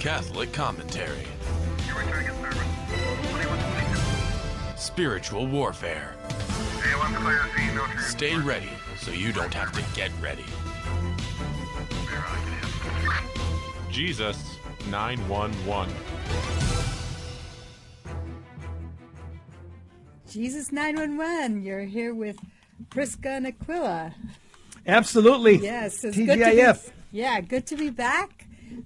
Catholic commentary. Spiritual warfare. Stay ready so you don't have to get ready. Jesus 911. Jesus 911, you're here with Prisca and Aquila. Absolutely. Yes, it's TGIF. good to be, yeah, good to be back.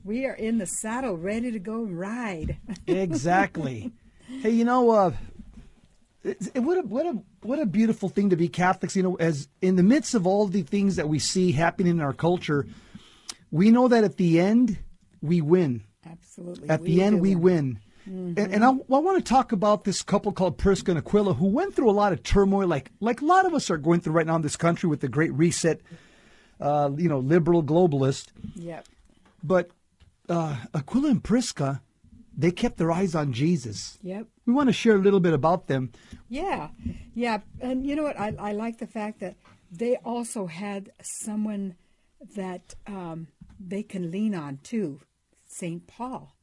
We are in the saddle, ready to go ride. exactly. Hey, you know, uh, it, it, what a what a what a beautiful thing to be Catholics. You know, as in the midst of all the things that we see happening in our culture, we know that at the end we win. Absolutely. At we the end, we win. win. Mm-hmm. And, and I, I want to talk about this couple called Prisca and Aquila, who went through a lot of turmoil, like like a lot of us are going through right now in this country with the Great Reset. Uh, you know, liberal globalist. Yep. But uh, Aquila and Prisca, they kept their eyes on Jesus. Yep. We want to share a little bit about them. Yeah, yeah, and you know what? I, I like the fact that they also had someone that um, they can lean on too, Saint Paul.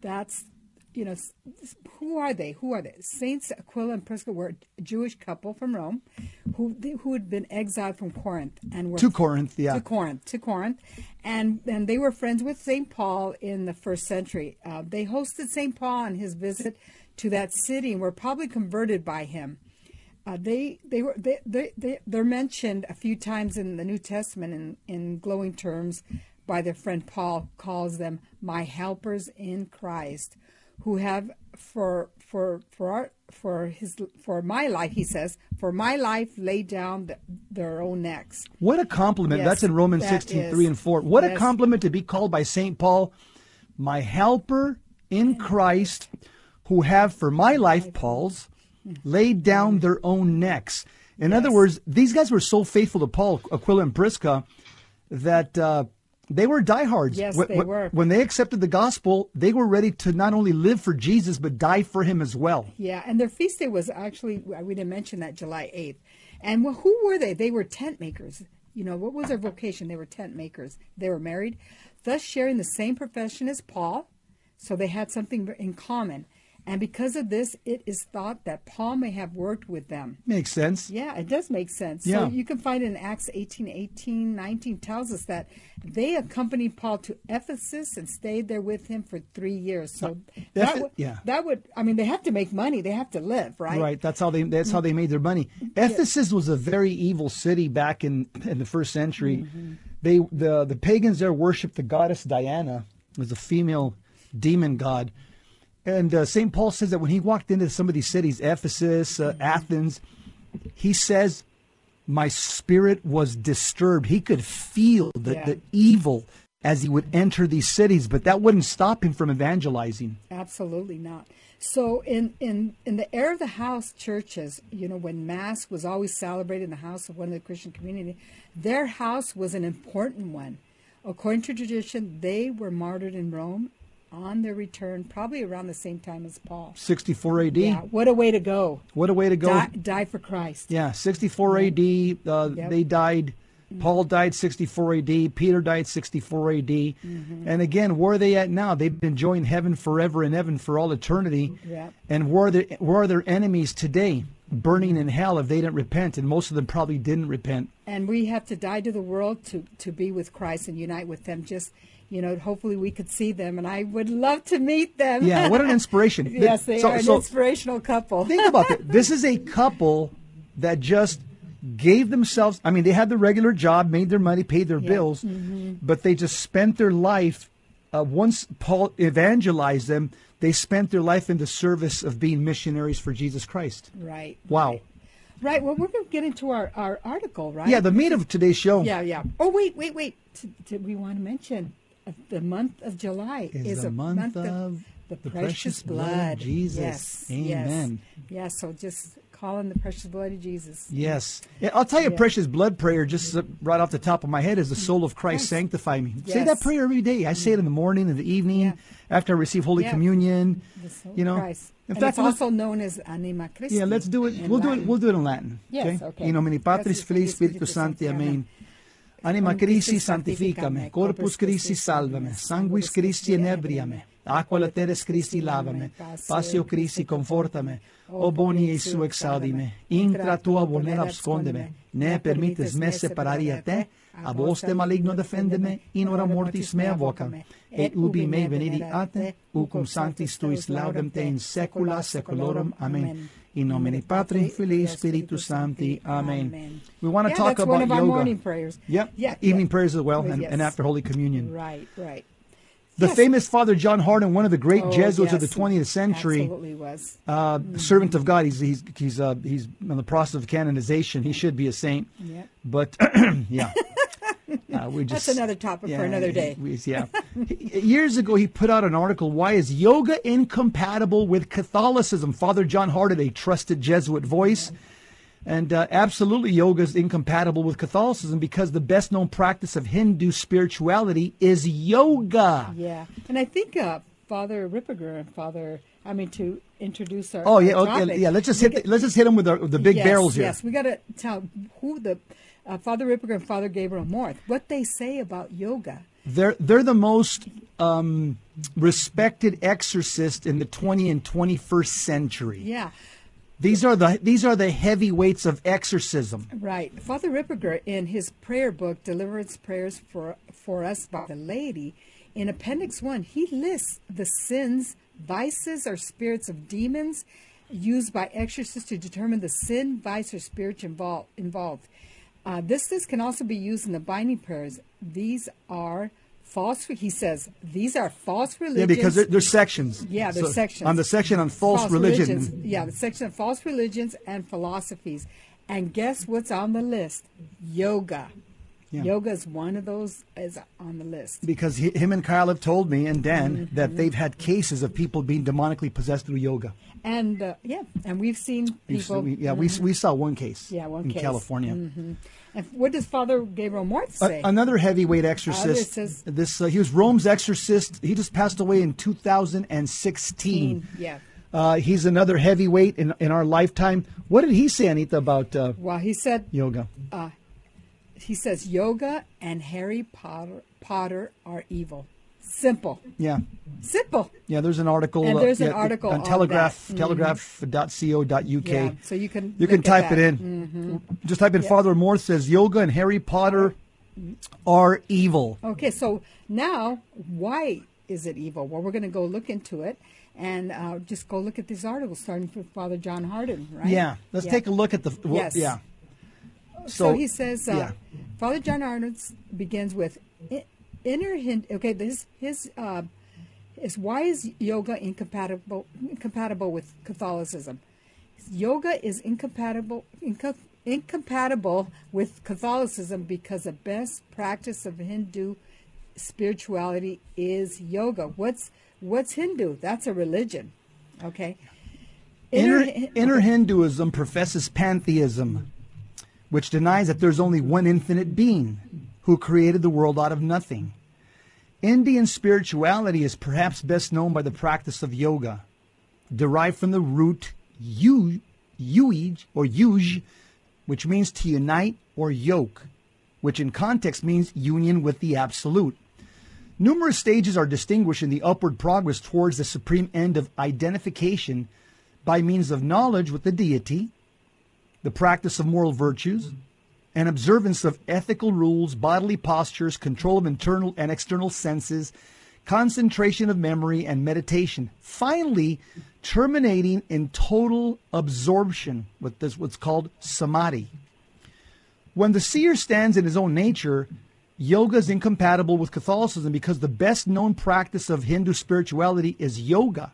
That's you know who are they? Who are they? Saints Aquila and Prisca were a Jewish couple from Rome, who who had been exiled from Corinth and were To Corinth, yeah. to Corinth, to Corinth, and and they were friends with Saint Paul in the first century. Uh, they hosted Saint Paul on his visit to that city and were probably converted by him. Uh, they they were they, they they they're mentioned a few times in the New Testament in in glowing terms by their friend Paul calls them my helpers in Christ, who have for for for our for his for my life he says for my life laid down th- their own necks. What a compliment. Yes, That's in Romans that 16, is. 3 and 4. What a compliment to be called by St. Paul, my helper in Christ, who have for my life, Paul's, laid down their own necks. In other words, these guys were so faithful to Paul, Aquila, and Prisca that uh, they were diehards. Yes, Wh- they were. When they accepted the gospel, they were ready to not only live for Jesus, but die for him as well. Yeah, and their feast day was actually we didn't mention that July eighth. And well, who were they? They were tent makers. You know what was their vocation? They were tent makers. They were married, thus sharing the same profession as Paul. So they had something in common. And because of this, it is thought that Paul may have worked with them. Makes sense. Yeah, it does make sense. Yeah. So you can find in Acts 18, 18, 19 tells us that they accompanied Paul to Ephesus and stayed there with him for three years. So that would, yeah. that would, I mean, they have to make money. They have to live, right? Right. That's how they. That's how they made their money. Mm-hmm. Ephesus was a very evil city back in in the first century. Mm-hmm. They the the pagans there worshipped the goddess Diana, was a female demon god, and uh, Saint Paul says that when he walked into some of these cities, Ephesus, uh, Athens, he says, "My spirit was disturbed." He could feel the, Yeah. the evil as he would enter these cities, but that wouldn't stop him from evangelizing. Absolutely not. So in, in, in the era of the house churches, you know, when Mass was always celebrated in the house of one of the Christian community, their house was an important one. According to tradition, they were martyred in Rome on their return, probably around the same time as Paul. 64 A.D. Yeah, what a way to go. What a way to go! Die, die for Christ. Yeah, 64 AD. Uh, Yep. They died. Paul died 64 AD. Peter died 64 AD. Mm-hmm. And again, where are they at now? They've been enjoying heaven forever and heaven for all eternity. Yep. And where are, their, where are their enemies today? Burning in hell if they didn't repent. And most of them probably didn't repent. and we have to die to the world to to be with Christ and unite with them. Just you know, hopefully we could see them, and I would love to meet them. Yeah, what an inspiration. yes, they So- are an so- inspirational couple. Think about it. This is a couple that just gave themselves, I mean, they had the regular job, made their money, paid their bills, but they just spent their life, uh, once Paul evangelized them, they spent their life in the service of being missionaries for Jesus Christ. right. Wow. Right. Right, Well, we're going to get into our, our article, right? Yeah, the meat of today's show Yeah, yeah. Oh, wait, wait, wait. T- Did we want to mention the month of July Is the a month of the, the precious, precious blood blood. of Jesus. Yes. Amen. Yes. yes. So just call on the precious blood of Jesus. Yes. Yeah, I'll tell you a precious blood prayer just right off the top of my head is the soul of Christ Yes. sanctify me. Say that prayer every day. I say it in the morning and the evening Yeah. after I receive Holy Yeah. Communion. You know. of Christ. In and fact, it's also known as Anima Christi. yeah, let's do it. We'll do it. We'll do it in Latin. Yes, okay. In nomine Patris, Filii, Spiritus. Sancti. Amen. Anima Christi santificame, corpus Christi salvame, sanguis Christi inebriame, aqua lateres Christi lavame, passio Christi confortame, o boni Iesu exaudime, intra tua bonera abscondeme, ne permites me separari a te, a voste maligno defendeme, in hora mortis mea vocam, et ubi me venidi a te, ucum sanctis tuis laudem te in saecula saeculorum. Amen. Amen. In nomine Patri, Filii, Spiritus Sancti. Amen. Amen. We want to Yeah, talk about one of our yoga. morning prayers. Yep. Yeah, Evening yeah. prayers as well, and, Yes. and after Holy Communion. Right, right. The Yes. famous Father John Hardon, one of the great Oh, Jesuits of the 20th century, Absolutely was. uh, servant of God. He's he's he's uh, he's in the process of canonization. He should be a saint. Yeah. But yeah, uh, we just That's another topic for another day. we- yeah. Years ago, he put out an article. Why is yoga incompatible with Catholicism? Father John Hardon, a trusted Jesuit voice. And uh, absolutely, yoga is incompatible with Catholicism because the best known practice of Hindu spirituality is yoga. Yeah, and I think uh, Father Ripperger and Father, I mean, to introduce our. Oh yeah, our okay, yeah. Let's just hit get- let's just hit them with, our, with the big yes, barrels here. Yes, we got to tell who the uh, Father Ripperger and Father Gabriel Amorth what they say about yoga. They're they're the most um, respected exorcist in the 20 and 21st century. Yeah, These are the these are the heavyweights of exorcism. right. Father Ripperger in his prayer book, Deliverance Prayers for for Us by the Laity, in Appendix One, he lists the sins, vices, or spirits of demons used by exorcists to determine the sin, vice, or spirit involved. involved. Uh, this list can also be used in the binding prayers. These are false. He says these are false religions. Yeah, because they're, they're sections. Yeah, there's So, sections. On the section on false, religion. religions. Yeah, the section of false religions and philosophies. And guess what's on the list? Yoga. Yeah. Yoga is one of those is on the list. Because he, him and Kyle have told me and Dan Mm-hmm. that they've had cases of people being demonically possessed through yoga. And uh, yeah, and we've seen people. we- yeah, we, we saw one case. Yeah, one in case. California. And what does Father Gabriel Amorth A- say? another heavyweight exorcist. says- this uh, he was Rome's exorcist. He just passed away in 2016. yeah. Uh, he's another heavyweight in in our lifetime. What did he say, Anita, about uh, Well, he said yoga? He says yoga and Harry Potter Potter are evil. Simple. Yeah, Simple. yeah. There's an article. And uh, there's an yeah, article on on Telegraph. that. Mhm. Telegraph.co.uk. Yeah. So you can You can type it that. Mm-hmm. in. Just type in Father Amorth says yoga and Harry Potter are evil. Okay, so now why is it evil? Well, we're going to go look into it and uh, just go look at these articles starting with Father John Hardon, right? Yeah, let's Yeah. take a look at the. well, Yes. Yeah. So, he says, uh, yeah. Father John Hardon begins with inner Hindu. Okay, this his uh, is why is yoga incompatible incompatible with Catholicism? Yoga is incompatible inco- incompatible with Catholicism because the best practice of Hindu spirituality is yoga. What's what's Hindu? That's a religion. Okay. Inner, Hi- inner Hinduism professes pantheism, which denies that there's only one infinite being who created the world out of nothing. Indian spirituality is perhaps best known by the practice of yoga, derived from the root yu, yuij or yuj, which means to unite or yoke, which in context means union with the absolute. Numerous stages are distinguished in the upward progress towards the supreme end of identification by means of knowledge with the deity, the practice of moral virtues, and observance of ethical rules, bodily postures, control of internal and external senses, concentration of memory, and meditation. Finally, terminating in total absorption with this what's called samadhi. When the seer stands in his own nature, yoga is incompatible with Catholicism because the best known practice of Hindu spirituality is yoga.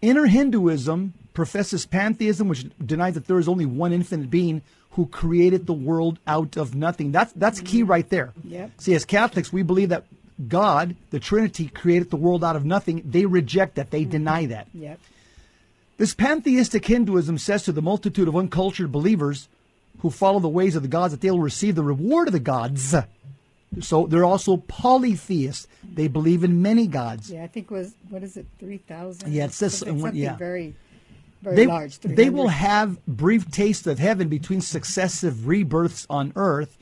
Inner Hinduism professes pantheism, which denies that there is only one infinite being who created the world out of nothing. That's that's key mm-hmm. right there. Yep. See, as Catholics, we believe that God, the Trinity, created the world out of nothing. They reject that. They mm-hmm. deny that. Yep. This pantheistic Hinduism says to the multitude of uncultured believers who follow the ways of the gods that they will receive the reward of the gods. So they're also polytheists. They believe in many gods. Yeah, I think it was what is it, three thousand? Yeah, it says something, something- yeah. very, very They, large. they will have brief taste of heaven between successive rebirths on earth,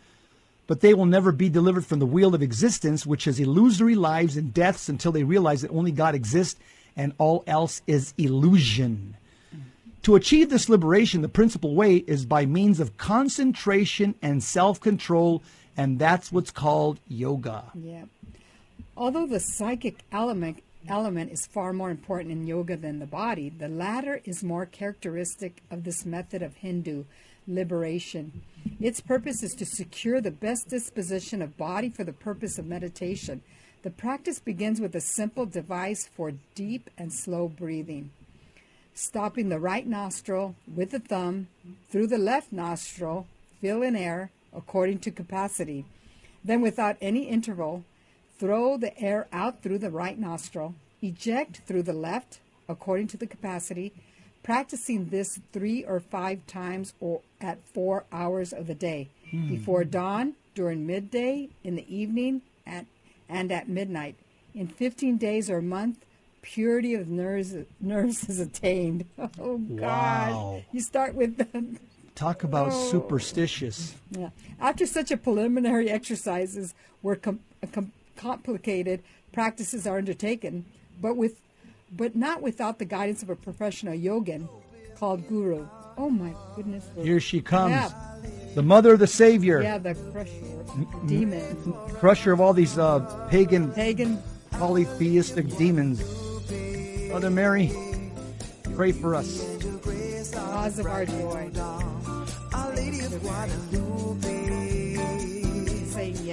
but they will never be delivered from the wheel of existence, which is illusory lives and deaths until they realize that only God exists and all else is illusion. To achieve this liberation, the principal way is by means of concentration and self control, and that's what's called yoga. Yeah. Although the psychic element element is far more important in yoga than the body, the latter is more characteristic of this method of Hindu liberation. Its purpose is to secure the best disposition of body for the purpose of meditation. The practice begins with a simple device for deep and slow breathing. Stopping the right nostril with the thumb through the left nostril, fill in air according to capacity. Then, without any interval, throw the air out through the right nostril, eject through the left according to the capacity, practicing this three or five times or at four hours of the day hmm. before dawn, during midday, in the evening, at, and at midnight. In 15 days or a month, purity of nerves, nerves is attained. Oh, gosh. Wow. You start with the, Talk about Oh. superstitious. yeah. After such a preliminary exercises where com- com- complicated practices are undertaken, but with but not without the guidance of a professional yogin called guru. Oh my goodness. Here she comes. Yeah. The mother of the Savior, Yeah, the crusher demon. crusher of all these uh, pagan, Pagan. polytheistic demons. Mother Mary, pray for us. Cause of our joy. Saying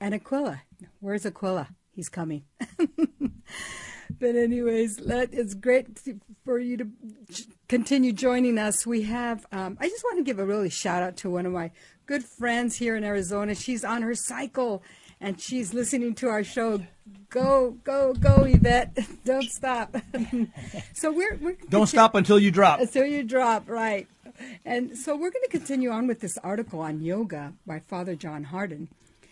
and Aquila. Where's Aquila? He's coming. but anyways, let, it's great for you to continue joining us. We have, um, I just want to give a really shout out to one of my good friends here in Arizona. She's on her cycle and she's listening to our show. Go, go, go, Yvette. Don't stop. so we're, we're Don't stop until you drop. until you drop, right. And so we're going to continue on with this article on yoga by Father John Hardon.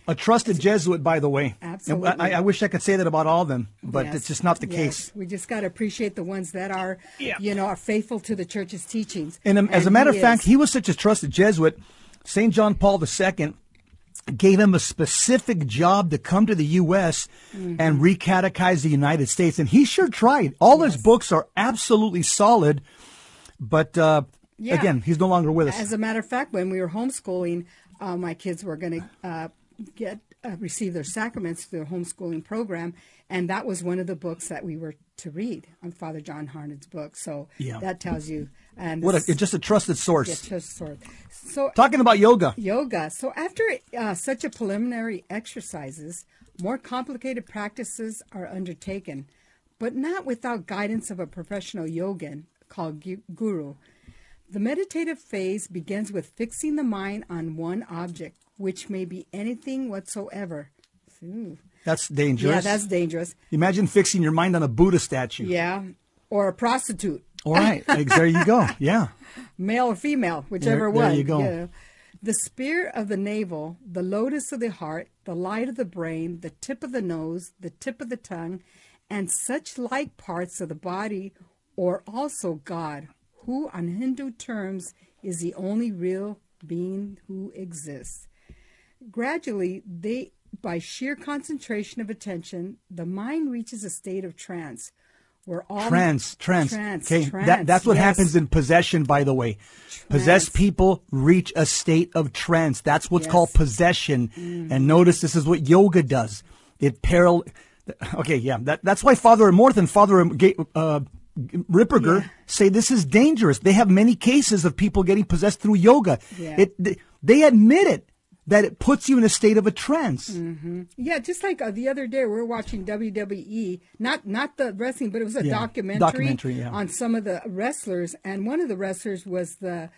A trusted Jesuit, by the way. Absolutely. I, I wish I could say that about all of them, but Yes, it's just not the yes. case. We just got to appreciate the ones that are, Yeah. you know, are faithful to the church's teachings. And um, as a matter of fact, is. he was such a trusted Jesuit. St. John Paul II gave him a specific job to come to the U.S. Mm-hmm. and recatechize the United States. And he sure tried. All his books are absolutely solid, but uh, Yeah. again, he's no longer with us. As a matter of fact, when we were homeschooling, uh, my kids were going to uh, get uh, receive their sacraments through the homeschooling program, and that was one of the books that we were to read on Father John Hardon's book. So Yeah. that tells you. And what a, just a trusted source. yeah, just sort. So Talking about yoga. yoga. So after uh, such a preliminary exercises, more complicated practices are undertaken, but not without guidance of a professional yogin called guru. The meditative phase begins with fixing the mind on one object, which may be anything whatsoever. Ooh. That's dangerous. Yeah, that's dangerous. Imagine fixing your mind on a Buddha statue. Yeah. Or a prostitute, All right. There you go. Yeah. male or female, whichever There- there you go. The spear of the navel, the lotus of the heart, the light of the brain, the tip of the nose, the tip of the tongue, and such like parts of the body, or also God, who on Hindu terms is the only real being who exists. Gradually, they by sheer concentration of attention, the mind reaches a state of trance where all Trance, trance. trance, okay, trance, that, that's what yes. happens in possession, by the way. Possessed people reach a state of trance. That's what's Yes. called possession. And notice this is what yoga does. It parallel. Okay, yeah, that, that's why Father Amorth and Father Ga- uh, Ripperger Yeah. say this is dangerous. They have many cases of people getting possessed through yoga. Yeah. It, they, they admit it that it puts you in a state of a trance. Yeah, just like uh, the other day, we were watching WWE, not not the wrestling, but it was a Yeah, documentary, documentary, yeah. on some of the wrestlers, and one of the wrestlers was the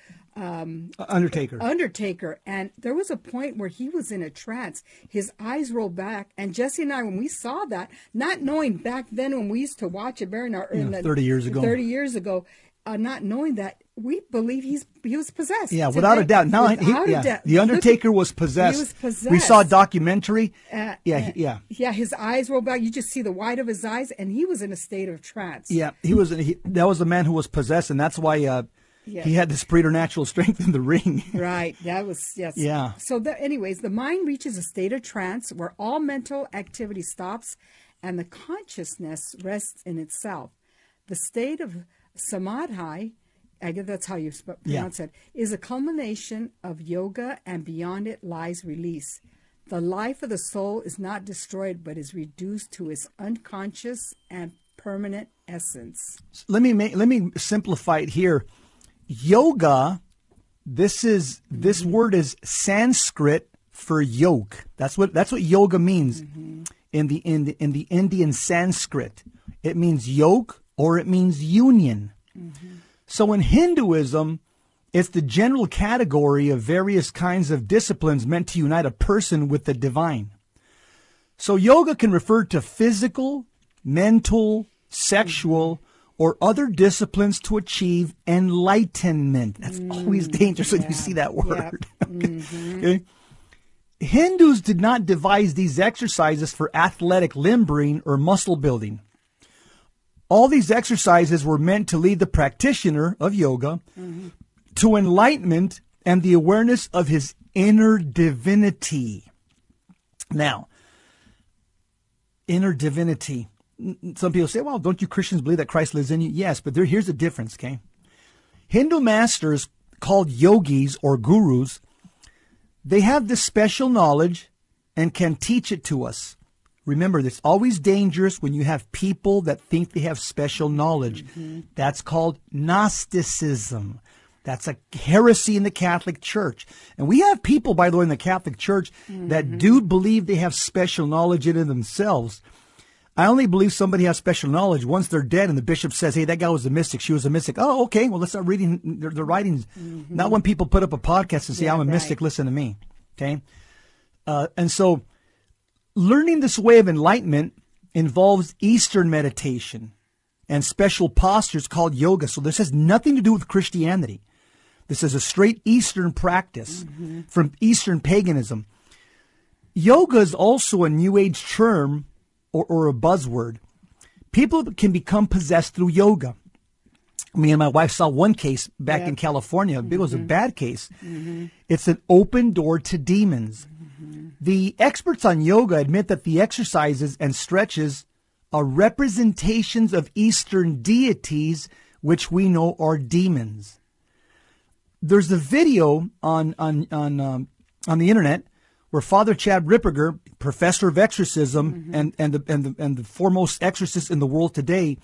Undertaker. Undertaker, and there was a point where he was in a trance. His eyes rolled back, and Jesse and I, when we saw that, not knowing back then when we used to watch it, Baron, in the, 30 years ago. thirty years ago, uh, not knowing that, we believe he's he was possessed. yeah, without a doubt. Now, he, yeah, doubt. the Undertaker was possessed. He was possessed. We saw a documentary. Uh, yeah, uh, yeah. yeah. His eyes rolled back. You just see the white of his eyes, and he was in a state of trance. Yeah, he was. He, that was the man who was possessed, and that's why uh, he had this preternatural strength in the ring. Right. That was yes. Yeah. So the, anyways, the mind reaches a state of trance where all mental activity stops and the consciousness rests in itself. The state of samadhi, I guess that's how you sp- Yeah. pronounce it, is a culmination of yoga and beyond it lies release. The life of the soul is not destroyed but is reduced to its unconscious and permanent essence. let me make, let me simplify it here. Yoga. This is this mm-hmm. word is Sanskrit for yoke. That's what that's what yoga means mm-hmm. in the in the in the Indian Sanskrit. It means yoke or it means union. Mm-hmm. So in Hinduism, it's the general category of various kinds of disciplines meant to unite a person with the divine. So yoga can refer to physical, mental, sexual, or other disciplines to achieve enlightenment. That's mm. always dangerous when you see that word. Okay? Mm-hmm. Hindus did not devise these exercises for athletic limbering or muscle building. All these exercises were meant to lead the practitioner of yoga to enlightenment and the awareness of his inner divinity. Now, inner divinity. Some people say, well, don't you Christians believe that Christ lives in you? Yes, but there, here's the difference, okay? Hindu masters called yogis or gurus, they have this special knowledge and can teach it to us. Remember, it's always dangerous when you have people that think they have special knowledge. Mm-hmm. That's called Gnosticism. That's a heresy in the Catholic Church. And we have people, by the way, in the Catholic Church that mm-hmm. do believe they have special knowledge in themselves. I only believe somebody has special knowledge once they're dead and the bishop says, hey, that guy was a mystic, she was a mystic. Oh, okay, well, let's start reading their, their writings. Mm-hmm. Not when people put up a podcast and say, Yeah, I'm a right. mystic, listen to me. Okay? Uh, and so learning this way of enlightenment involves Eastern meditation and special postures called yoga. So this has nothing to do with Christianity. This is a straight Eastern practice mm-hmm. from Eastern paganism. Yoga is also a New Age term or, or a buzzword. People can become possessed through yoga. Me and my wife saw one case back in. California. It was a mm-hmm. bad case. Mm-hmm. It's an open door to demons. The experts on yoga admit that the exercises and stretches are representations of Eastern deities, which we know are demons. There's a video on on on um, on the internet where Father Chad Ripperger, professor of exorcism and and the, and the and the foremost exorcist in the world today,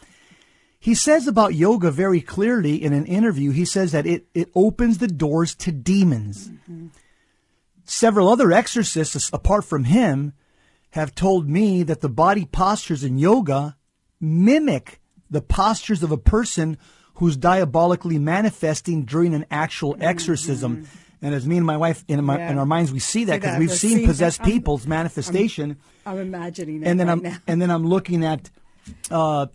he says about yoga very clearly in an interview. He says that it it opens the doors to demons. Several other exorcists, apart from him, have told me that the body postures in yoga mimic the postures of a person who's diabolically manifesting during an actual exorcism. And as me and my wife in, my, Yeah. in our minds, we see that because we've seen possessed that. I'm- people's manifestation I'm imagining it and then right I'm now. and then I'm looking at uh,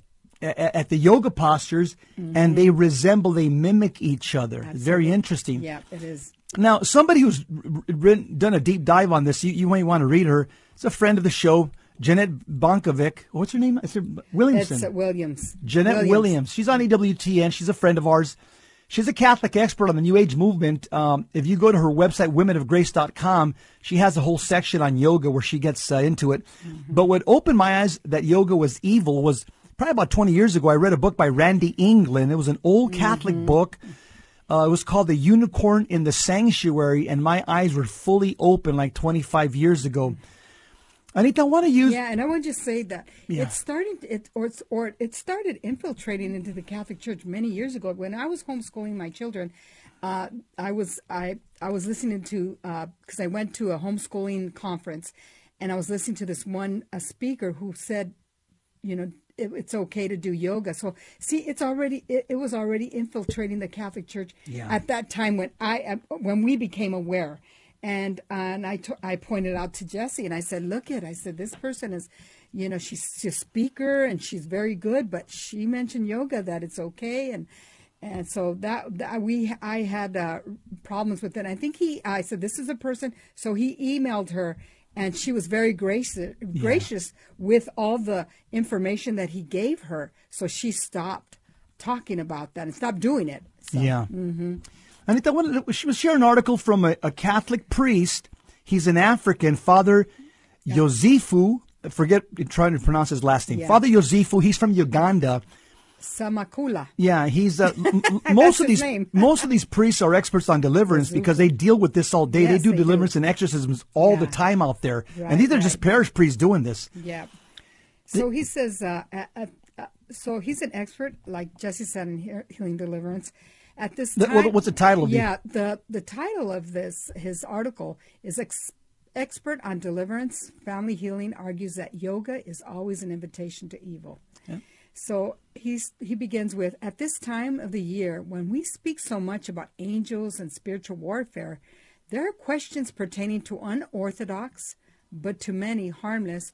at the yoga postures, and they resemble, they mimic each other. It's Very interesting. yeah, it is. Now, somebody who's written, done a deep dive on this, you, you might want to read her. It's a friend of the show, Johnnette Benkovic. What's her name? Is it Williamson. It's uh, Williams. Jeanette Williams. She's on EWTN. She's a friend of ours. She's a Catholic expert on the New Age movement. Um, if you go to her website, womenofgrace.com, she has a whole section on yoga where she gets uh, into it. But what opened my eyes that yoga was evil was probably about 20 years ago. I read a book by Randy England. It was an old Catholic book. Uh, it was called The Unicorn in the Sanctuary, and my eyes were fully open like 25 years ago. Anita, I want to use. Yeah, and I want to just say that Yeah. it started it or it's, or it started infiltrating into the Catholic Church many years ago. When I was homeschooling my children, uh, I was I I was listening to because I went to a homeschooling conference, and I was listening to this one a speaker who said, you know, it, it's okay to do yoga. So see, it's already it, it was already infiltrating the Catholic Church Yeah. at that time when I uh, when we became aware. And uh, and I I pointed out to Jesse and I said, look it. I said this person is, you know, she's a speaker and she's very good, but she mentioned yoga that it's okay and. And so that, that we, I had uh, problems with it. I think he, I said, this is a person. So he emailed her, and she was very gracious, gracious with all the information that he gave her. So she stopped talking about that and stopped doing it. So, Yeah. Mm-hmm. Anita, what, she was sharing an article from a, a Catholic priest. He's an African, Father Yosefu. Forget trying to pronounce his last name. Yeah. Father Yosefu. He's from Uganda. Samakula. Yeah, he's uh, most of these most of these priests are experts on deliverance because they deal with this all day. they do they do. deliverance and exorcisms all the time out there, Right, and these are right. just parish priests doing this. Yeah. So he says, uh, uh, uh, uh, so he's an expert, like Jesse said, in healing deliverance. At this time, what- what's the title of the- Yeah, the the title of this his article is ex- expert on deliverance, family healing argues that yoga is always an invitation to evil. So he's he begins with at this time of the year when we speak so much about angels and spiritual warfare, there are questions pertaining to unorthodox, but to many harmless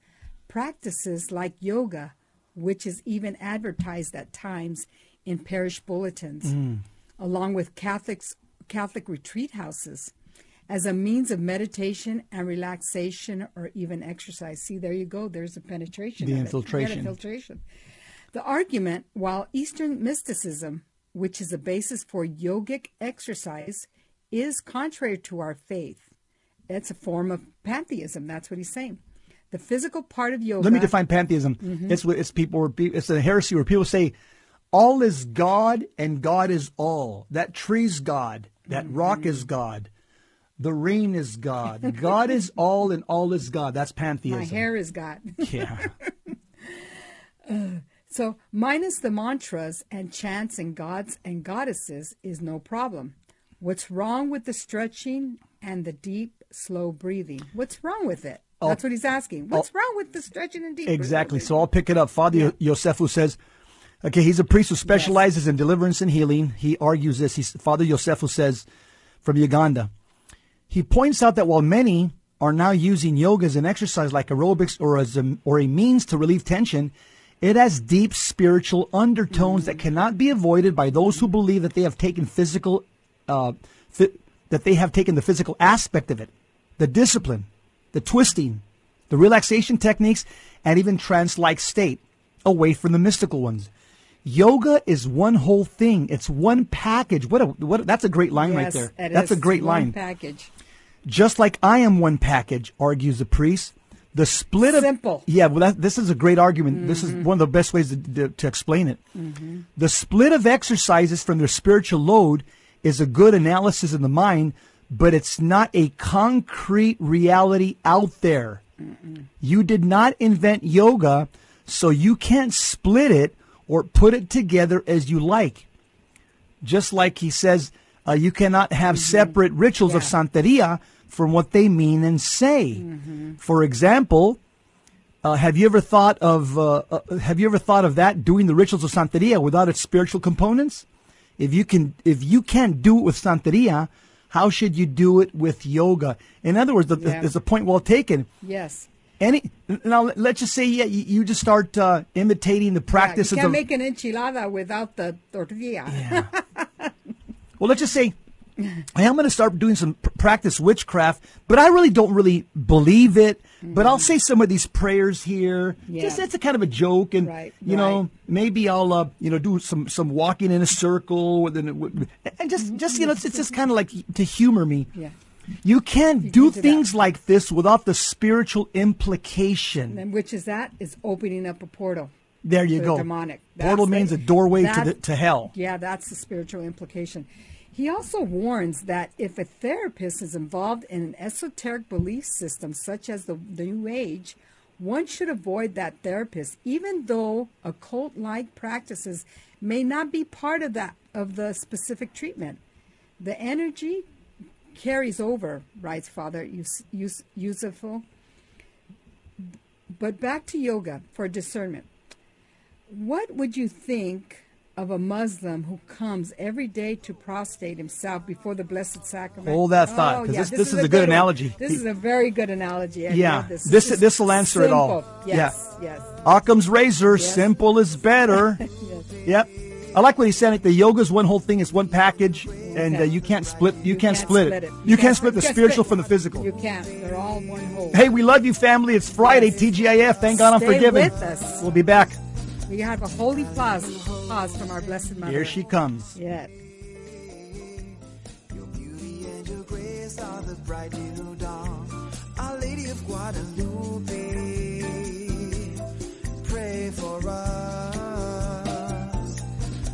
practices like yoga, which is even advertised at times in parish bulletins, mm. along with Catholics Catholic retreat houses as a means of meditation and relaxation or even exercise. See, there you go. There's a penetration. The infiltration. Infiltration. The argument, while Eastern mysticism, which is a basis for yogic exercise, is contrary to our faith. It's a form of pantheism. That's what he's saying. The physical part of yoga. Let me define pantheism. Mm-hmm. It's what it's people. It's a heresy where people say, "All is God and God is all." That tree's God. That rock is Mm-hmm. God. The rain is God. God is all and all is God. That's pantheism. My hair is God. Yeah. So, minus the mantras and chants and gods and goddesses is no problem. What's wrong with the stretching and the deep, slow breathing? What's wrong with it? That's what he's asking. What's wrong with the stretching and deep Exactly. breathing? So I'll pick it up. Father Yosefu says, okay, he's a priest who specializes in deliverance and healing. He argues this. He's, Father Yosefu says from Uganda, he points out that while many are now using yoga as an exercise like aerobics or as a, or a means to relieve tension, it has deep spiritual undertones that cannot be avoided by those who believe that they have taken physical, uh, fi- that they have taken the physical aspect of it, the discipline, the twisting, the relaxation techniques, and even trance-like state away from the mystical ones. Yoga is one whole thing. It's one package. What a what a- that's a great line right there. That's a great line. package. Just like I am one package, argues the priest. The split of Simple. Mm-hmm. Yeah, well, that, this is a great argument. This is one of the best ways to, to, to explain it. The split of exercises from their spiritual load is a good analysis in the mind, but it's not a concrete reality out there. You did not invent yoga, so you can't split it or put it together as you like. Just like he says, uh, you cannot have separate rituals of Santeria from what they mean and say. For example, uh, have you ever thought of uh, uh, have you ever thought of that doing the rituals of Santeria without its spiritual components? If you can if you can't do it with Santeria, how should you do it with yoga? In other words, the, Yeah. there's a point well taken. Yes. Any now, let's just say yeah, you, you just start uh, imitating the practice. Yeah, you can't of make an enchilada without the tortilla. Well, let's just say I am going to start doing some pr- practice witchcraft, but I really don't really believe it. But I'll say some of these prayers here. Yeah. Just that's a kind of a joke, and Right, you know maybe I'll uh, you know do some some walking in a circle, with an- and just just you know it's, it's just kind of like to humor me. Yeah. You can't do can things that. like this without the spiritual implication. and which is that is opening up a portal. There you go. Demonic. Portal That's means the- a doorway to the, to hell. Yeah, that's the spiritual implication. He also warns that if a therapist is involved in an esoteric belief system such as the, the New Age, one should avoid that therapist, even though occult-like practices may not be part of that of the specific treatment. The energy carries over, writes Father Yus- Yus- But back to yoga for discernment. What would you think of a Muslim who comes every day to prostrate himself before the Blessed Sacrament? Hold that thought, 'cause yeah, this- this is a good one. analogy. This is a very good analogy. I Yeah, this. this- this'll answer it all. simple. Yes, yes. Occam's razor, Yes. simple is better. yes. Yep. I like what he said. The yoga's one whole thing. It's one package, and uh, you can't split. You, can't, split, it. it. You, can't split the spiritual split- from the physical. You can't. They're all one whole. Hey, we love you, family. It's Friday, TGIF. Thank God I'm forgiven. with us. We'll be back. We have a holy pause, pause from our Blessed Mother. Here she comes. Yeah. Your beauty and your grace are the bright new dawn. Our Lady of Guadalupe, pray for us.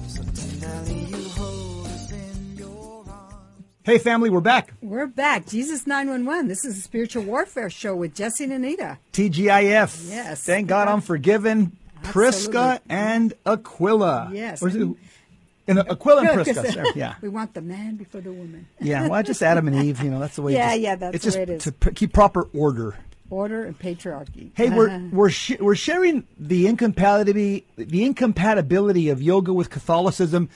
So tenderly you hold us in your arms. Hey, family, we're back. We're back. Jesus 911. This is a spiritual warfare show with Jesse and Anita. TGIF. Yes. Thank God I'm forgiven. Prisca and Aquila. Yes. Or is it, and Aquila and Prisca. sorry, Yeah. We want the man before the woman. Yeah. Well, just Adam and Eve. You know, that's the way. Yeah, just- yeah, that's it's just it is. to p- keep proper order. Order and patriarchy. Hey, we're Uh-huh. we're sh- we're sharing the incompatibility the incompatibility of yoga with Catholicism.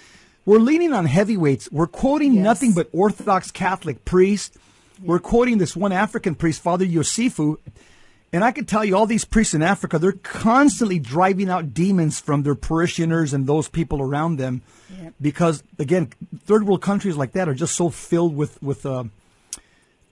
We're leaning on heavyweights. We're quoting Yes. nothing but Orthodox Catholic priests. We're quoting this one African priest, Father Yosifu. And I can tell you, all these priests in Africa, they're constantly driving out demons from their parishioners and those people around them, Yep. because again, third world countries like that are just so filled with with uh,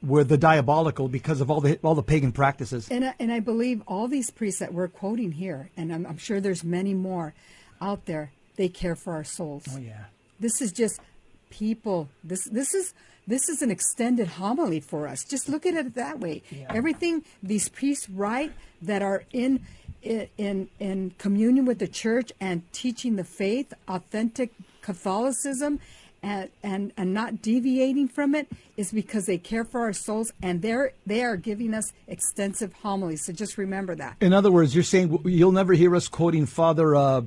with the diabolical because of all the all the pagan practices. And I, and I believe all these priests that we're quoting here, and I'm, I'm sure there's many more out there, they care for our souls. Oh yeah. This is just people. This this is this is an extended homily for us. Just look at it that way. Everything these priests write that are in in in communion with the church and teaching the faith, authentic Catholicism, and and and not deviating from it is because they care for our souls and they're they are giving us extensive homilies. So just remember that. In other words, you're saying you'll never hear us quoting Father uh,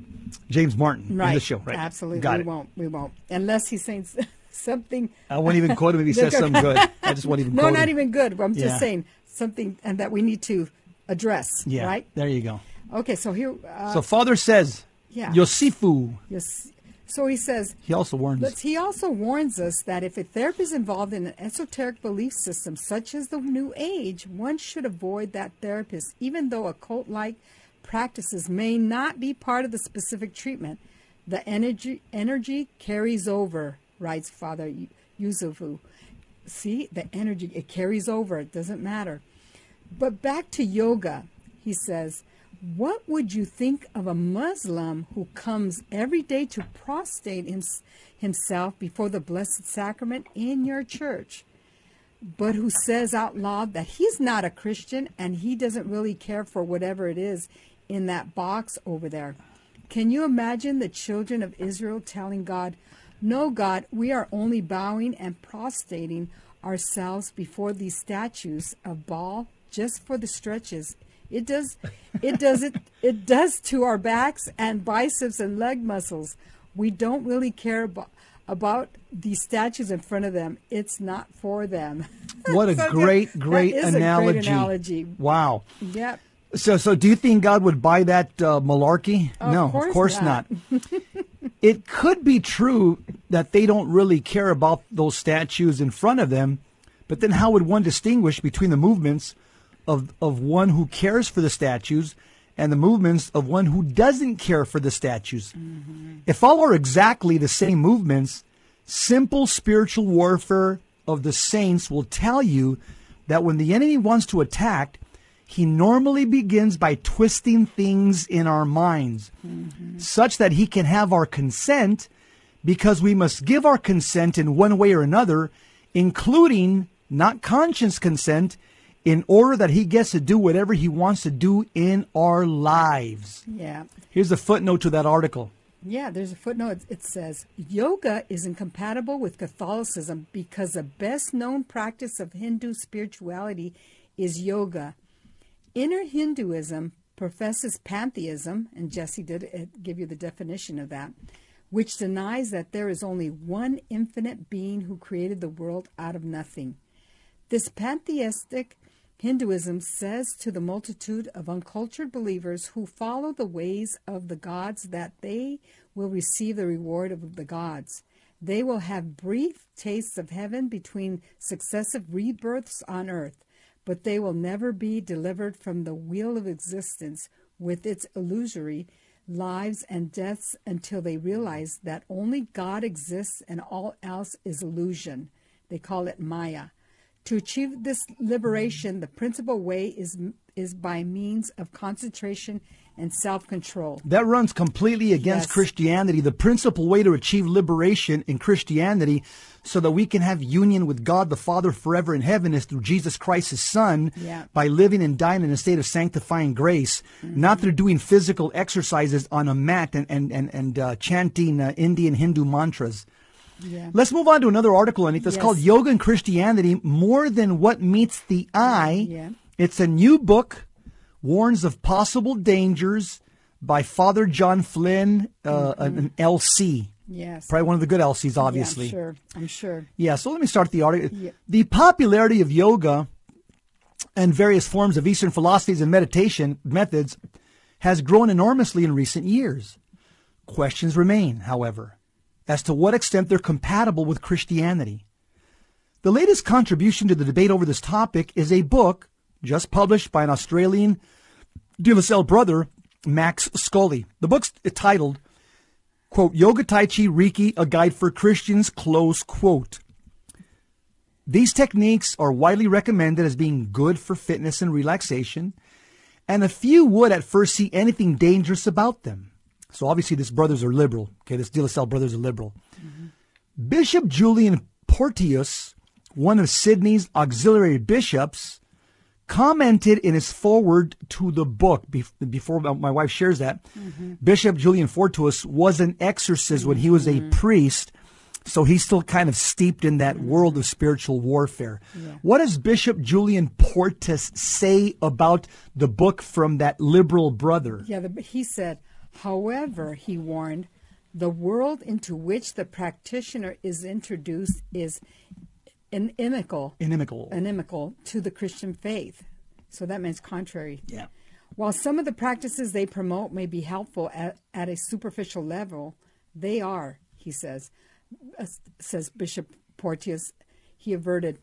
James Martin Right. in the show, right? Absolutely. Got we it. won't. We won't. Unless he's saying something. I won't even quote him if he says something good. I just won't even No, not him. even good. I'm Yeah. just saying something and that we need to address. Yeah. Right. There you go. Okay. So here. Uh, so Father says, yeah. Yosifu. yes. So he says. He also warns. But he also warns us that if a therapist is involved in an esoteric belief system such as the New Age, one should avoid that therapist, even though occult like practices may not be part of the specific treatment. The energy energy carries over, writes Father Yusufu. See, the energy, it carries over, it doesn't matter. But back to yoga, he says, what would you think of a Muslim who comes every day to prostrate himself before the Blessed Sacrament in your church, but who says out loud that he's not a Christian and he doesn't really care for whatever it is in that box over there? Can you imagine the children of Israel telling God, No, God, we are only bowing and prostrating ourselves before these statues of Baal just for the stretches? It does it does it it does to our backs and biceps and leg muscles. We don't really care about about these statues in front of them. It's not for them. what a So, great, that great is a great analogy. analogy. Wow. Yep. So, so do you think God would buy that uh, malarkey? Of no, course of course not. not. it could be true that they don't really care about those statues in front of them, but then how would one distinguish between the movements of of one who cares for the statues and the movements of one who doesn't care for the statues? If all are exactly the same movements, simple spiritual warfare of the saints will tell you that when the enemy wants to attack, he normally begins by twisting things in our minds mm-hmm. such that he can have our consent because we must give our consent in one way or another, including not conscious consent, in order that he gets to do whatever he wants to do in our lives. Yeah. Here's a footnote to that article. Yeah, there's a footnote. It says yoga is incompatible with Catholicism because the best known practice of Hindu spirituality is yoga. Inner Hinduism professes pantheism, and Jesse did uh, give you the definition of that, which denies that there is only one infinite being who created the world out of nothing. This pantheistic Hinduism says to the multitude of uncultured believers who follow the ways of the gods that they will receive the reward of the gods. They will have brief tastes of heaven between successive rebirths on earth, but they will never be delivered from the wheel of existence with its illusory lives and deaths until they realize that only God exists and all else is illusion. They call it Maya. To achieve this liberation, the principal way is is by means of concentration and self-control. That runs completely against Yes. Christianity. The principal way to achieve liberation in Christianity so that we can have union with God the Father forever in heaven is through Jesus Christ, his Son, Yeah. by living and dying in a state of sanctifying grace, not through doing physical exercises on a mat and, and, and, and uh, chanting uh, Indian Hindu mantras. Yeah. Let's move on to another article, Anita. It's Yes. called Yoga and Christianity More Than What Meets the Eye. Yeah. It's a new book, warns of possible dangers by Father John Flynn, uh, an, an LC. Yes. Probably one of the good LCs, obviously. Yeah, sure. I'm sure. Yeah, so let me start the article. Yeah. The popularity of yoga and various forms of Eastern philosophies and meditation methods has grown enormously in recent years. Questions remain, however, as to what extent they're compatible with Christianity. The latest contribution to the debate over this topic is a book just published by an Australian De La Salle brother, Max Scully. The book's titled, quote, Yoga Tai Chi Reiki, a guide for Christians, close quote. These techniques are widely recommended as being good for fitness and relaxation, and a few would at first see anything dangerous about them. So obviously, these brothers are liberal. Okay, this De La Salle brothers are liberal. Mm-hmm. Bishop Julian Porteous, one of Sydney's auxiliary bishops, commented in his foreword to the book bef- before my wife shares that mm-hmm. bishop julian Porteous was an exorcist when he was a mm-hmm. priest so he's still kind of steeped in that mm-hmm. world of spiritual warfare. What does bishop julian Porteous say about the book from that liberal brother? Yeah, the, he said, however, he warned, the world into which the practitioner is introduced is inimical, inimical inimical to the Christian faith. So that means contrary. yeah While some of the practices they promote may be helpful at, at a superficial level, they are, he says, uh, says Bishop Porteous. He averted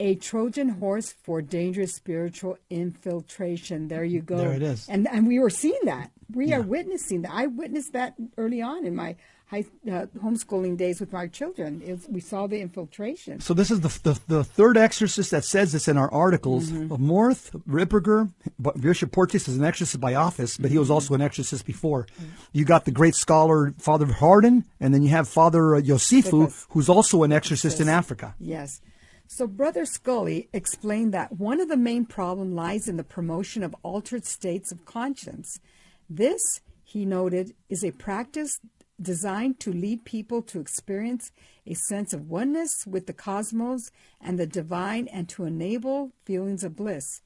a Trojan horse for dangerous spiritual infiltration. There you go. There it is. And and we were seeing that. We are witnessing that. I witnessed that early on in my high uh, homeschooling days with my children. Was- we saw the infiltration. So this is the, the the third exorcist that says this in our articles. Mm-hmm. Amorth, Ripperger, Bishop Porteous is an exorcist by office, but he Mm-hmm. was also an exorcist before. You got the great scholar Father Hardon, and then you have Father uh, Yosifu, who's also an exorcist in Africa. Yes. So Brother Scully explained that one of the main problem lies in the promotion of altered states of conscience. This, he noted, is a practice designed to lead people to experience a sense of oneness with the cosmos and the divine and to enable feelings of bliss.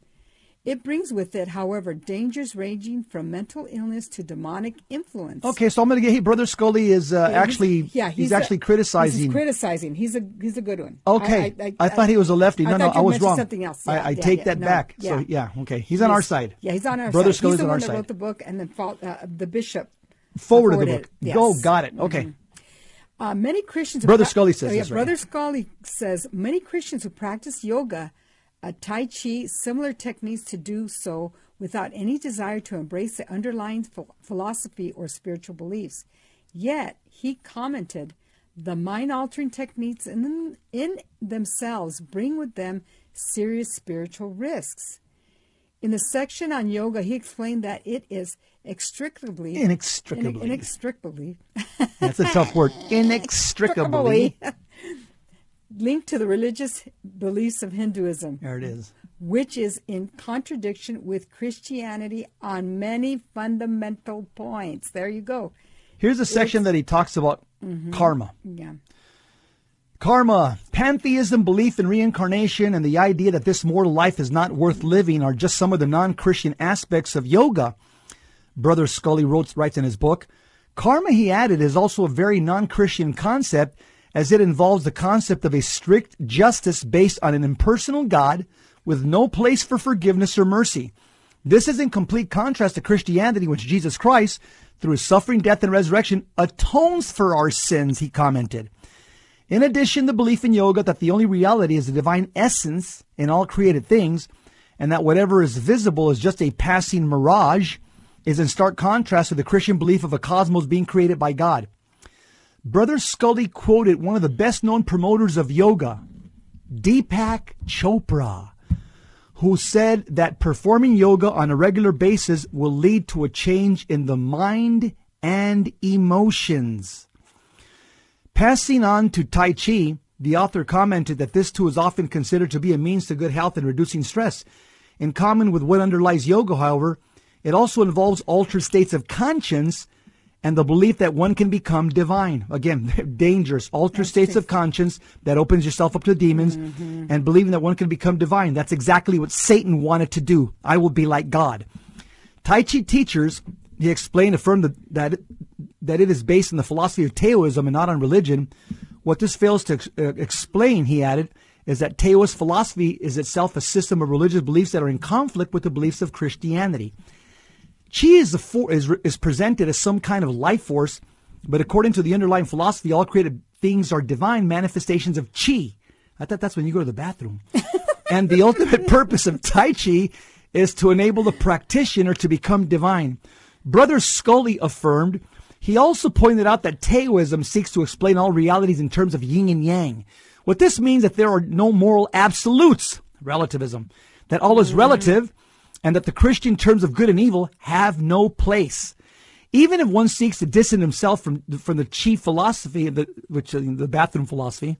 It brings with it, however, dangers ranging from mental illness to demonic influence. Okay, so I'm going to get hey, Brother Scully is uh, Yeah, he's- actually yeah, he's, a- actually criticizing. He's criticizing. He's a he's a good one. Okay, I, thought he was a lefty. I No, no, I was wrong. Something else. I, Yeah, I yeah, take that No, back. So yeah, okay, he's on our side. Yeah, he's on our Brother side. Scully's he's the on our one that side. wrote the book, and then fought, uh, the bishop. Forward of the book. Go, Yes. got it. Okay. Uh, many Christians. Brother prac- Scully says oh, yeah, this right Brother. Scully says many Christians who practice yoga, uh, Tai Chi, similar techniques to do so without any desire to embrace the underlying ph- philosophy or spiritual beliefs. Yet he commented, the mind-altering techniques in in themselves bring with them serious spiritual risks. In the section on yoga, he explained that it is extricably Inextricably. inextricably That's a tough word. Inextricably. linked to the religious beliefs of Hinduism, There it is. which is in contradiction with Christianity on many fundamental points. There you go. Here's a section that he talks about Mm-hmm. karma. Yeah. Karma, pantheism, belief in reincarnation, and the idea that this mortal life is not worth living are just some of the non Christian aspects of yoga. Brother Scully wrote, writes in his book. Karma, he added, is also a very non Christian concept as it involves the concept of a strict justice based on an impersonal God with no place for forgiveness or mercy. This is in complete contrast to Christianity, which Jesus Christ, through his suffering, death, and resurrection, atones for our sins, he commented. In addition, the belief in yoga that the only reality is the divine essence in all created things, and that whatever is visible is just a passing mirage, is in stark contrast to the Christian belief of a cosmos being created by God. Brother Scully quoted one of the best known promoters of yoga, Deepak Chopra, who said that performing yoga on a regular basis will lead to a change in the mind and emotions. Passing on to Tai Chi, the author commented that this too is often considered to be a means to good health and reducing stress. In common with what underlies yoga, however, it also involves altered states of conscience and the belief that one can become divine. Again, dangerous, altered states of conscience that opens yourself up to demons Mm-hmm. and believing that one can become divine. That's exactly what Satan wanted to do. I will be like God. Tai Chi teachers, he explained, affirmed that, that, that it is based on the philosophy of Taoism and not on religion. What this fails to ex- uh, explain, he added, is that Taoist philosophy is itself a system of religious beliefs that are in conflict with the beliefs of Christianity. Chi is, the for, is, is presented as some kind of life force, but according to the underlying philosophy, all created things are divine manifestations of Chi. I thought that's when you go to the bathroom. and the ultimate purpose of Tai Chi is to enable the practitioner to become divine. Brother Scully affirmed. He also pointed out that Taoism seeks to explain all realities in terms of yin and yang. What this means is that there are no moral absolutes, relativism, that all is mm. relative, and that the Christian terms of good and evil have no place. Even if one seeks to distance himself from from the chief philosophy, the, which uh, the bathroom philosophy,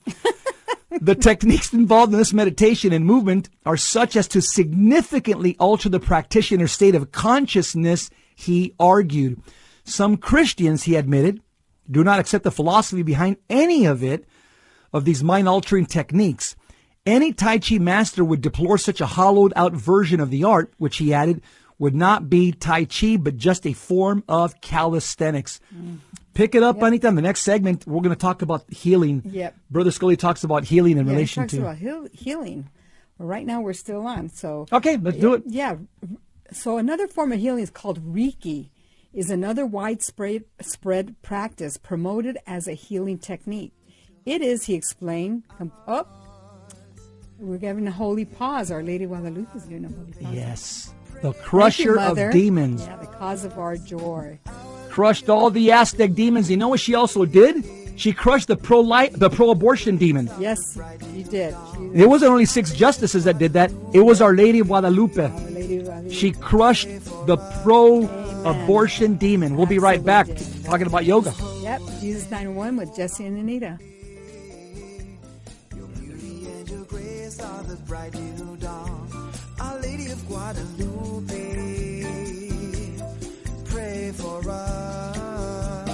the techniques involved in this meditation and movement are such as to significantly alter the practitioner's state of consciousness, he argued. Some Christians, he admitted, do not accept the philosophy behind any of it, of these mind altering techniques. Any Tai Chi master would deplore such a hollowed out version of the art, which he added would not be Tai Chi, but just a form of calisthenics. Pick it up anytime. The next segment, we're going to talk about healing. Yep. Brother Scully talks about healing in Yeah, he relation talks to. about heal- healing. Well, right now we're still on. So Okay, let's do it. Yeah. So another form of healing is called Reiki. Is another widespread spread practice promoted as a healing technique. It is, he explained. Com- oh, we're giving a holy pause. Our Lady Guadalupe is giving a holy pause. Yes. The Thank you, crusher of demons. Yeah, the cause of our joy. Crushed all the Aztec demons. You know what she also did? She crushed the pro life, the pro abortion demon. Yes, she did. She, It wasn't only six justices that did that. It was Our Lady of Guadalupe. Our Lady Guadalupe. She crushed the pro abortion demon. We'll be right back talking about yoga. Yep, Jesus 901 with Jesse and Anita. Bright new dawn. Our Lady of Guadalupe, pray for us.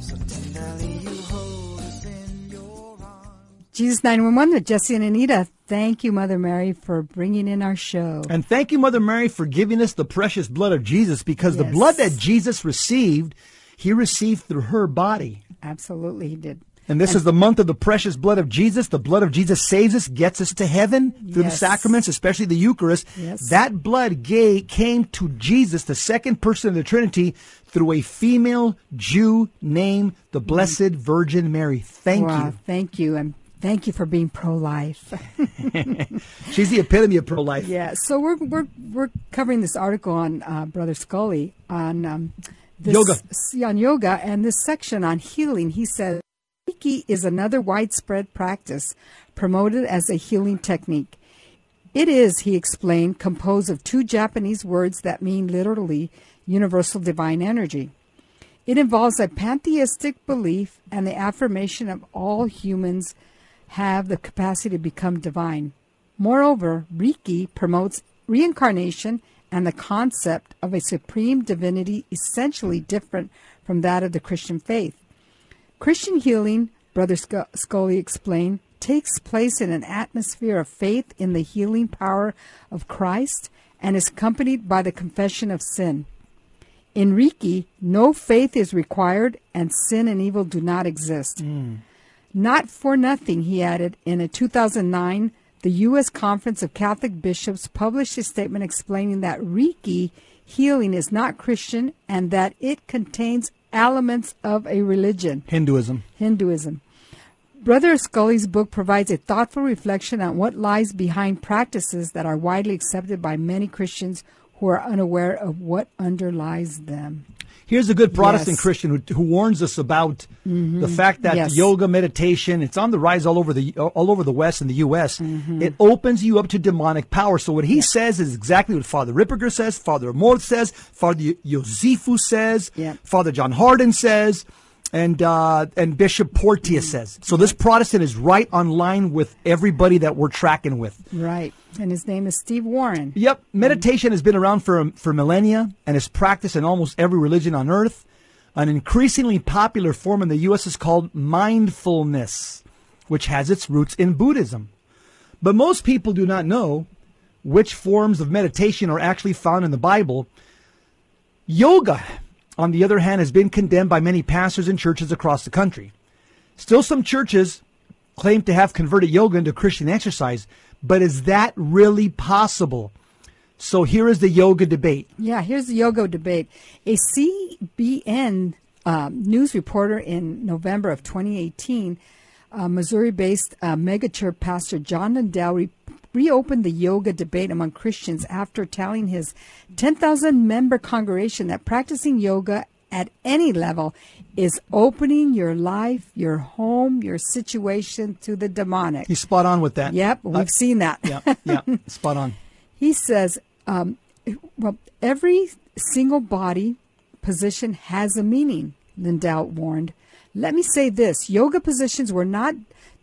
So tenderly you hold us in your arms. Jesus 911 with Jesse and Anita. Thank you, Mother Mary, for bringing in our show. And thank you, Mother Mary, for giving us the precious blood of Jesus because the blood that Jesus received, he received through her body. Absolutely, he did. And this is the month of the precious blood of Jesus. The blood of Jesus saves us, gets us to heaven through the sacraments, especially the Eucharist. Yes. That blood gave, came to Jesus, the second person of the Trinity, through a female Jew named the Blessed Virgin Mary. Thank wow, you. Thank you. And thank you for being pro life. She's the epitome of pro-life. yeah. So we're, we're, we're covering this article on uh, Brother Scully on um, this, Yoga. on yoga and this section on healing. He said Reiki is another widespread practice promoted as a healing technique. It is, he explained, composed of two Japanese words that mean literally universal divine energy. It involves a pantheistic belief and the affirmation of all humans have the capacity to become divine. Moreover, Reiki promotes reincarnation and the concept of a supreme divinity essentially different from that of the Christian faith. Christian healing, Brother Scully explained, takes place in an atmosphere of faith in the healing power of Christ and is accompanied by the confession of sin. In Reiki, no faith is required and sin and evil do not exist. Hmm. Not for nothing, he added in a 2009 the U.S. Conference of Catholic Bishops published a statement explaining that Reiki healing is not Christian and that it contains elements of a religion, Hinduism. Hinduism. Brother Scully's book provides a thoughtful reflection on what lies behind practices that are widely accepted by many Christians who are unaware of what underlies them. Here's a good Protestant Yes. Christian who, who warns us about the fact that Yes. yoga meditation it's on the rise all over the all over the West and the U.S. Mm-hmm. It opens you up to demonic power. So what he says is exactly what Father Ripperger says, Father Amorth says, Father Yosefu says, Yeah. Father John Hardon says, and uh, and Bishop Porteous says. So this Protestant is right on line with everybody that we're tracking with. Right. And his name is Steve Warren. Yep, meditation has been around for for millennia and is practiced in almost every religion on earth. An increasingly popular form in the U.S. is called mindfulness, which has its roots in Buddhism. But most people do not know which forms of meditation are actually found in the Bible. Yoga, on the other hand, has been condemned by many pastors and churches across the country. Still, some churches claim to have converted yoga into Christian exercise, but is that really possible? So here is the yoga debate. Yeah, here's the yoga debate. A CBN um, news reporter in November of 2018, uh, Missouri based uh, megachurch pastor John Lindell reopened the yoga debate among Christians after telling his 10,000 member congregation that practicing yoga at any level is opening your life, your home, your situation to the demonic. He's spot on with that. Yep, we've Uh, seen that. yeah, yeah, spot on. He says, um, well, every single body position has a meaning, Lindell warned. Let me say this yoga positions were not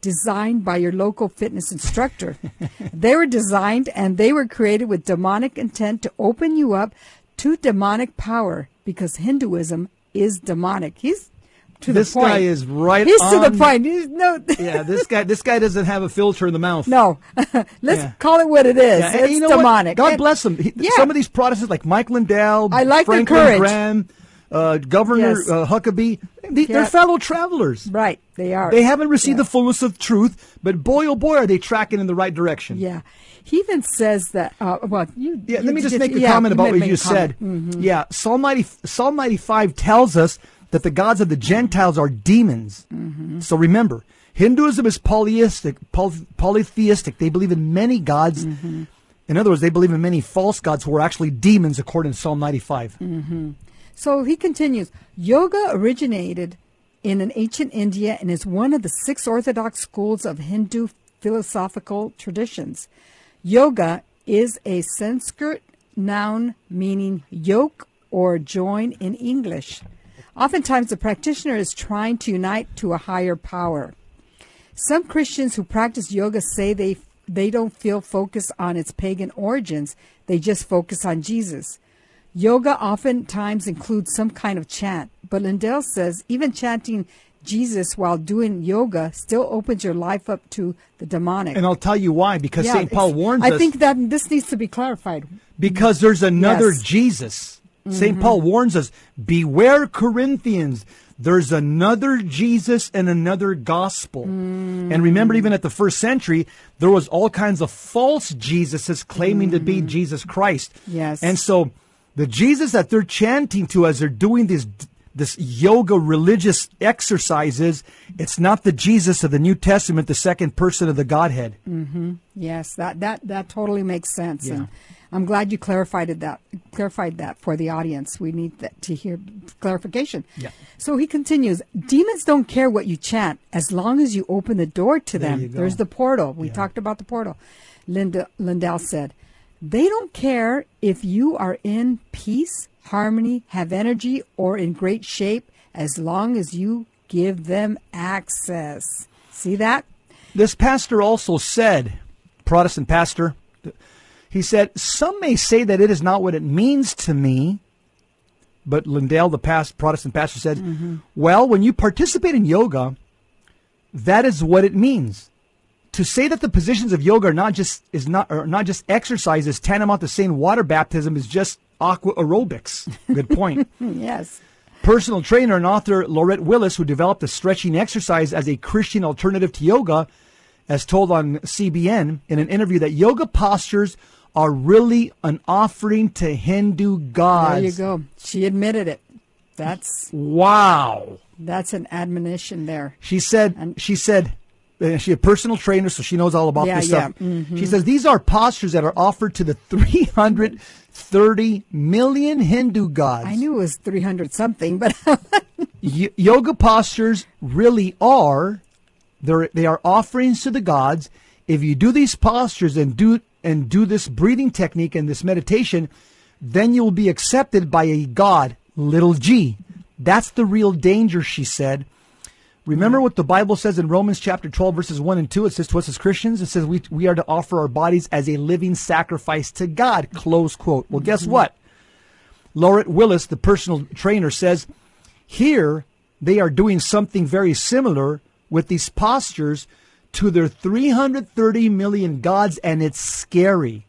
designed by your local fitness instructor. they were designed and they were created with demonic intent to open you up to demonic power because Hinduism is demonic. He's to This the point. guy is right He's to the point. He's, no, Yeah, this guy, this guy doesn't have a filter in the mouth. no. Let's Yeah. call it what it is. Yeah, it's you know what? demonic. God And- bless them. He- Yeah. Some of these Protestants, like Mike Lindell, I like Franklin courage. Graham, uh, Governor Yes. uh, Huckabee, they, they're fellow travelers. Right, they are. They haven't received Yeah. the fullness of truth, but boy, oh boy, are they tracking in the right direction. Yeah. He even says that. Uh, well, you. Yeah, you let me just make a yeah, comment about what you said. Yeah, Psalm 90, Psalm 95 tells us that the gods of the Gentiles are demons. So remember, Hinduism is polyistic, poly, polytheistic. They believe in many gods. In other words, they believe in many false gods who are actually demons, according to Psalm 95. So he continues. Yoga originated in an ancient India and is one of the six orthodox schools of Hindu philosophical traditions. Yoga is a Sanskrit noun meaning yoke or join in English. Oftentimes, the practitioner is trying to unite to a higher power. Some Christians who practice yoga say they they don't feel focused on its pagan origins. They just focus on Jesus. Yoga oftentimes includes some kind of chant, but Lindell says even chanting Jesus while doing yoga still opens your life up to the demonic. And I'll tell you why, because Yeah, St. Paul warns I us. I think that this needs to be clarified. Because there's another Yes. Mm-hmm. Jesus. St. Paul warns us beware, Corinthians. There's another Jesus and another gospel. Mm. And remember, even at the first century, there was all kinds of false Jesuses claiming to be Jesus Christ. Mm-hmm. Yes. And so the Jesus that they're chanting to as they're doing this this yoga religious exercises, it's not the Jesus of the New Testament, the second person of the Godhead. Hmm. Yes, that that that totally makes sense, Yeah. and I'm glad you clarified it that clarified that for the audience. We need that to hear clarification. Yeah. So he continues: Demons don't care what you chant as long as you open the door to There them. There's the portal. We Yeah. talked about the portal. Linda Lindell said, "They don't care if you are in peace, harmony, have energy, or in great shape, as long as you give them access." See that? This pastor also said, Protestant pastor, he said, Some may say that it is not what it means to me. But Lindell, the past Protestant pastor, said, mm-hmm. Well, when you participate in yoga, that is what it means. To say that the positions of yoga are not just is not are not just exercises tantamount to saying water baptism is just aqua aerobics. Good point. Yes. Personal trainer and author Laurette Willis, who developed the stretching exercise as a Christian alternative to yoga, as told on CBN in an interview that yoga postures are really an offering to Hindu gods. There you go. She admitted it. That's Wow. that's an admonition there. She said. And- she said. She a personal trainer, so she knows all about Yeah, this yeah. Mm-hmm. stuff. She says these are postures that are offered to the 330 million Hindu gods. I knew it was 300 something, but Y- yoga postures really are they're, they are offerings to the gods. If you do these postures and do and do this breathing technique and this meditation, then you will be accepted by a god, little g. That's the real danger, she said. Remember what the Bible says in Romans chapter 12, verses 1 and 2? It says to us as Christians, it says we, we are to offer our bodies as a living sacrifice to God, close quote. Well, guess mm-hmm. what? Laurette Willis, the personal trainer, says here they are doing something very similar with these postures to their 330 million gods, and it's scary.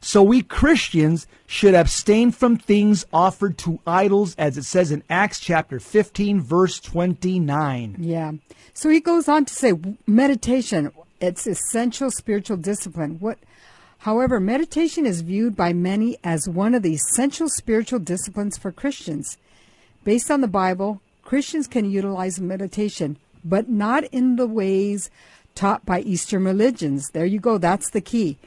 So we Christians should abstain from things offered to idols, as it says in Acts chapter 15, verse 29. yeah. So he goes on to say meditation, it's essential spiritual discipline. What However, meditation is viewed by many as one of the essential spiritual disciplines for Christians. Based on the Bible, Christians can utilize meditation, but not in the ways taught by Eastern religions. There you go, that's the key.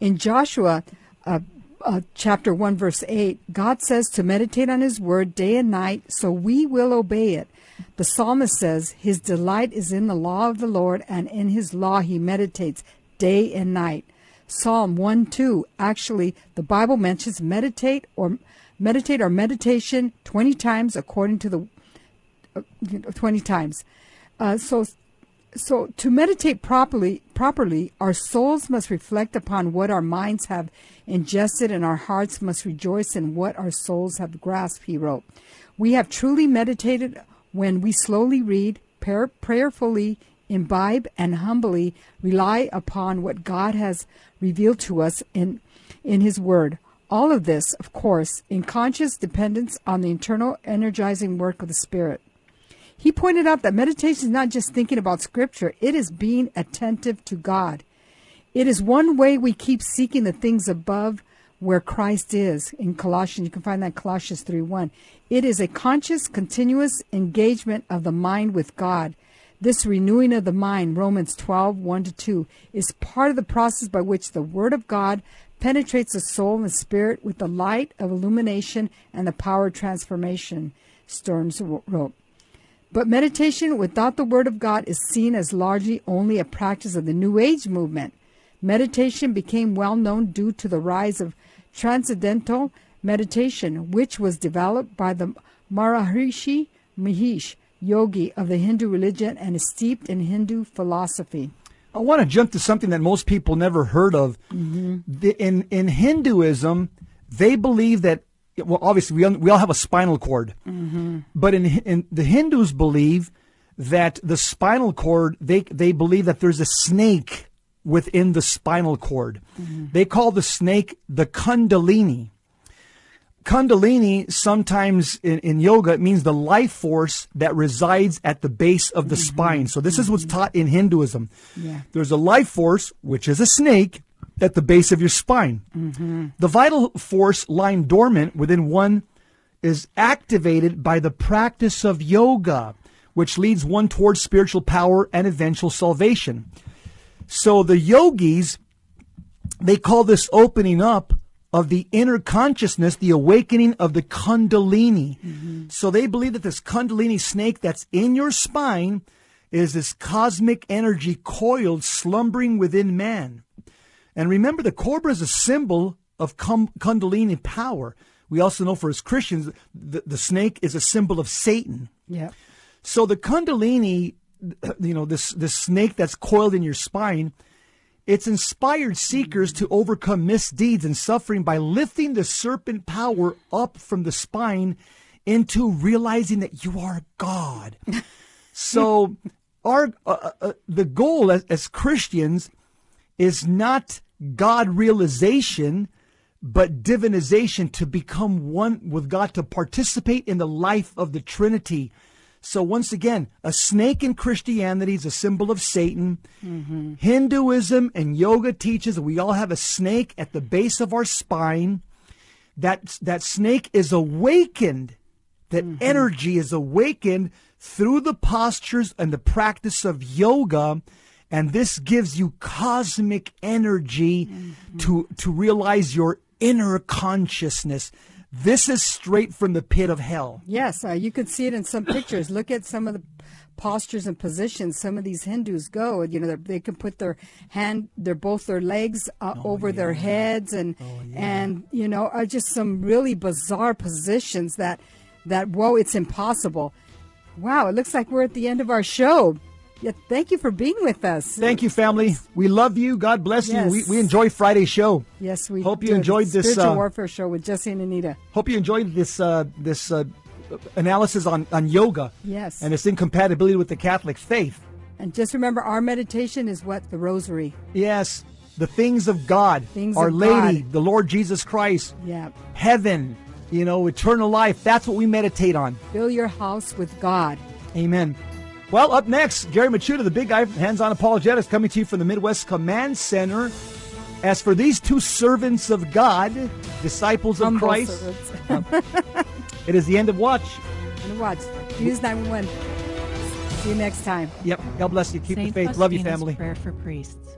In Joshua uh, uh, chapter 1, verse 8, God says to meditate on His word day and night, so we will obey it. The psalmist says, His delight is in the law of the Lord, and in His law he meditates day and night. Psalm 1 2, actually, the Bible mentions meditate or meditate or meditation 20 times according to the uh, 20 times. Uh, so so to meditate properly properly our souls must reflect upon what our minds have ingested and our hearts must rejoice in what our souls have grasped he wrote. We have truly meditated when we slowly read prayer, prayerfully imbibe and humbly rely upon what god has revealed to us in in his word. All of this of course in conscious dependence on the internal energizing work of the spirit he pointed out that meditation is not just thinking about scripture, it is being attentive to God. It is one way we keep seeking the things above where Christ is. In Colossians, you can find that Colossians 3 1. It is a conscious, continuous engagement of the mind with God. This renewing of the mind, Romans 12 1 to 2, is part of the process by which the Word of God penetrates the soul and the spirit with the light of illumination and the power of transformation, Stearns wrote. But meditation without the Word of God is seen as largely only a practice of the New Age movement. Meditation became well known due to the rise of transcendental meditation, which was developed by the Maharishi Mahesh yogi of the Hindu religion and is steeped in Hindu philosophy. I want to jump to something that most people never heard of. Mm-hmm. The, in in Hinduism, they believe that well, obviously we all, we all have a spinal cord, mm-hmm. but in, in the Hindus believe that the spinal cord they they believe that there's a snake within the spinal cord. Mm-hmm. They call the snake the Kundalini. Kundalini, sometimes in, in yoga, it means the life force that resides at the base of the mm-hmm. spine. So this is what's taught in Hinduism. Yeah. There's a life force, which is a snake, at the base of your spine. Mm-hmm. The vital force lying dormant within one is activated by the practice of yoga, which leads one towards spiritual power and eventual salvation. So the yogis, they call this opening up of the inner consciousness, the awakening of the Kundalini. Mm-hmm. So they believe that this Kundalini snake that's in your spine is this cosmic energy coiled, slumbering within man. And remember, the cobra is a symbol of cum- Kundalini power. We also know for as Christians, the, the snake is a symbol of Satan. Yeah. So the Kundalini, you know, this this snake that's coiled in your spine, it's inspired seekers to overcome misdeeds and suffering by lifting the serpent power up from the spine into realizing that you are God. so our uh, uh, the goal as, as Christians is not God realization, but divinization to become one with God, to participate in the life of the Trinity. So once again, a snake in Christianity is a symbol of Satan. Mm-hmm. Hinduism and yoga teaches that we all have a snake at the base of our spine. That that snake is awakened. That mm-hmm. energy is awakened through the postures and the practice of yoga. And this gives you cosmic energy to, to realize your inner consciousness. This is straight from the pit of hell. Yes, uh, you can see it in some pictures. Look at some of the postures and positions some of these Hindus go. You know, they're- can put their hand, their both their legs uh, over their heads, and and you know, are just some really bizarre positions that that whoa, it's impossible. Wow, it looks like we're at the end of our show. Yeah, thank you for being with us. Thank you, family. We love you. God bless Yes. you. We, we enjoy Friday's show. Yes, we Hope you enjoyed this, spiritual uh, warfare show with Jesse and Anita. Hope you enjoyed this uh, this uh, analysis on, on yoga. Yes. And its incompatibility with the Catholic faith. And just remember, our meditation is what the Rosary. Yes. The things of God. Things Our of Lady, God. the Lord Jesus Christ. Yeah, Heaven. You know, eternal life. That's what we meditate on. fill your house with God. Amen. Well, up next, Gary Michuta, the big guy, hands on apologetics, coming to you from the Midwest Command Center. As for these two servants of God, disciples of Humble Christ, servants. Um, it is the end of watch. and watch. Use 911. See you next time. Yep. God bless you. Keep Saint the faith. Love you, Faustina's family. Prayer for priests.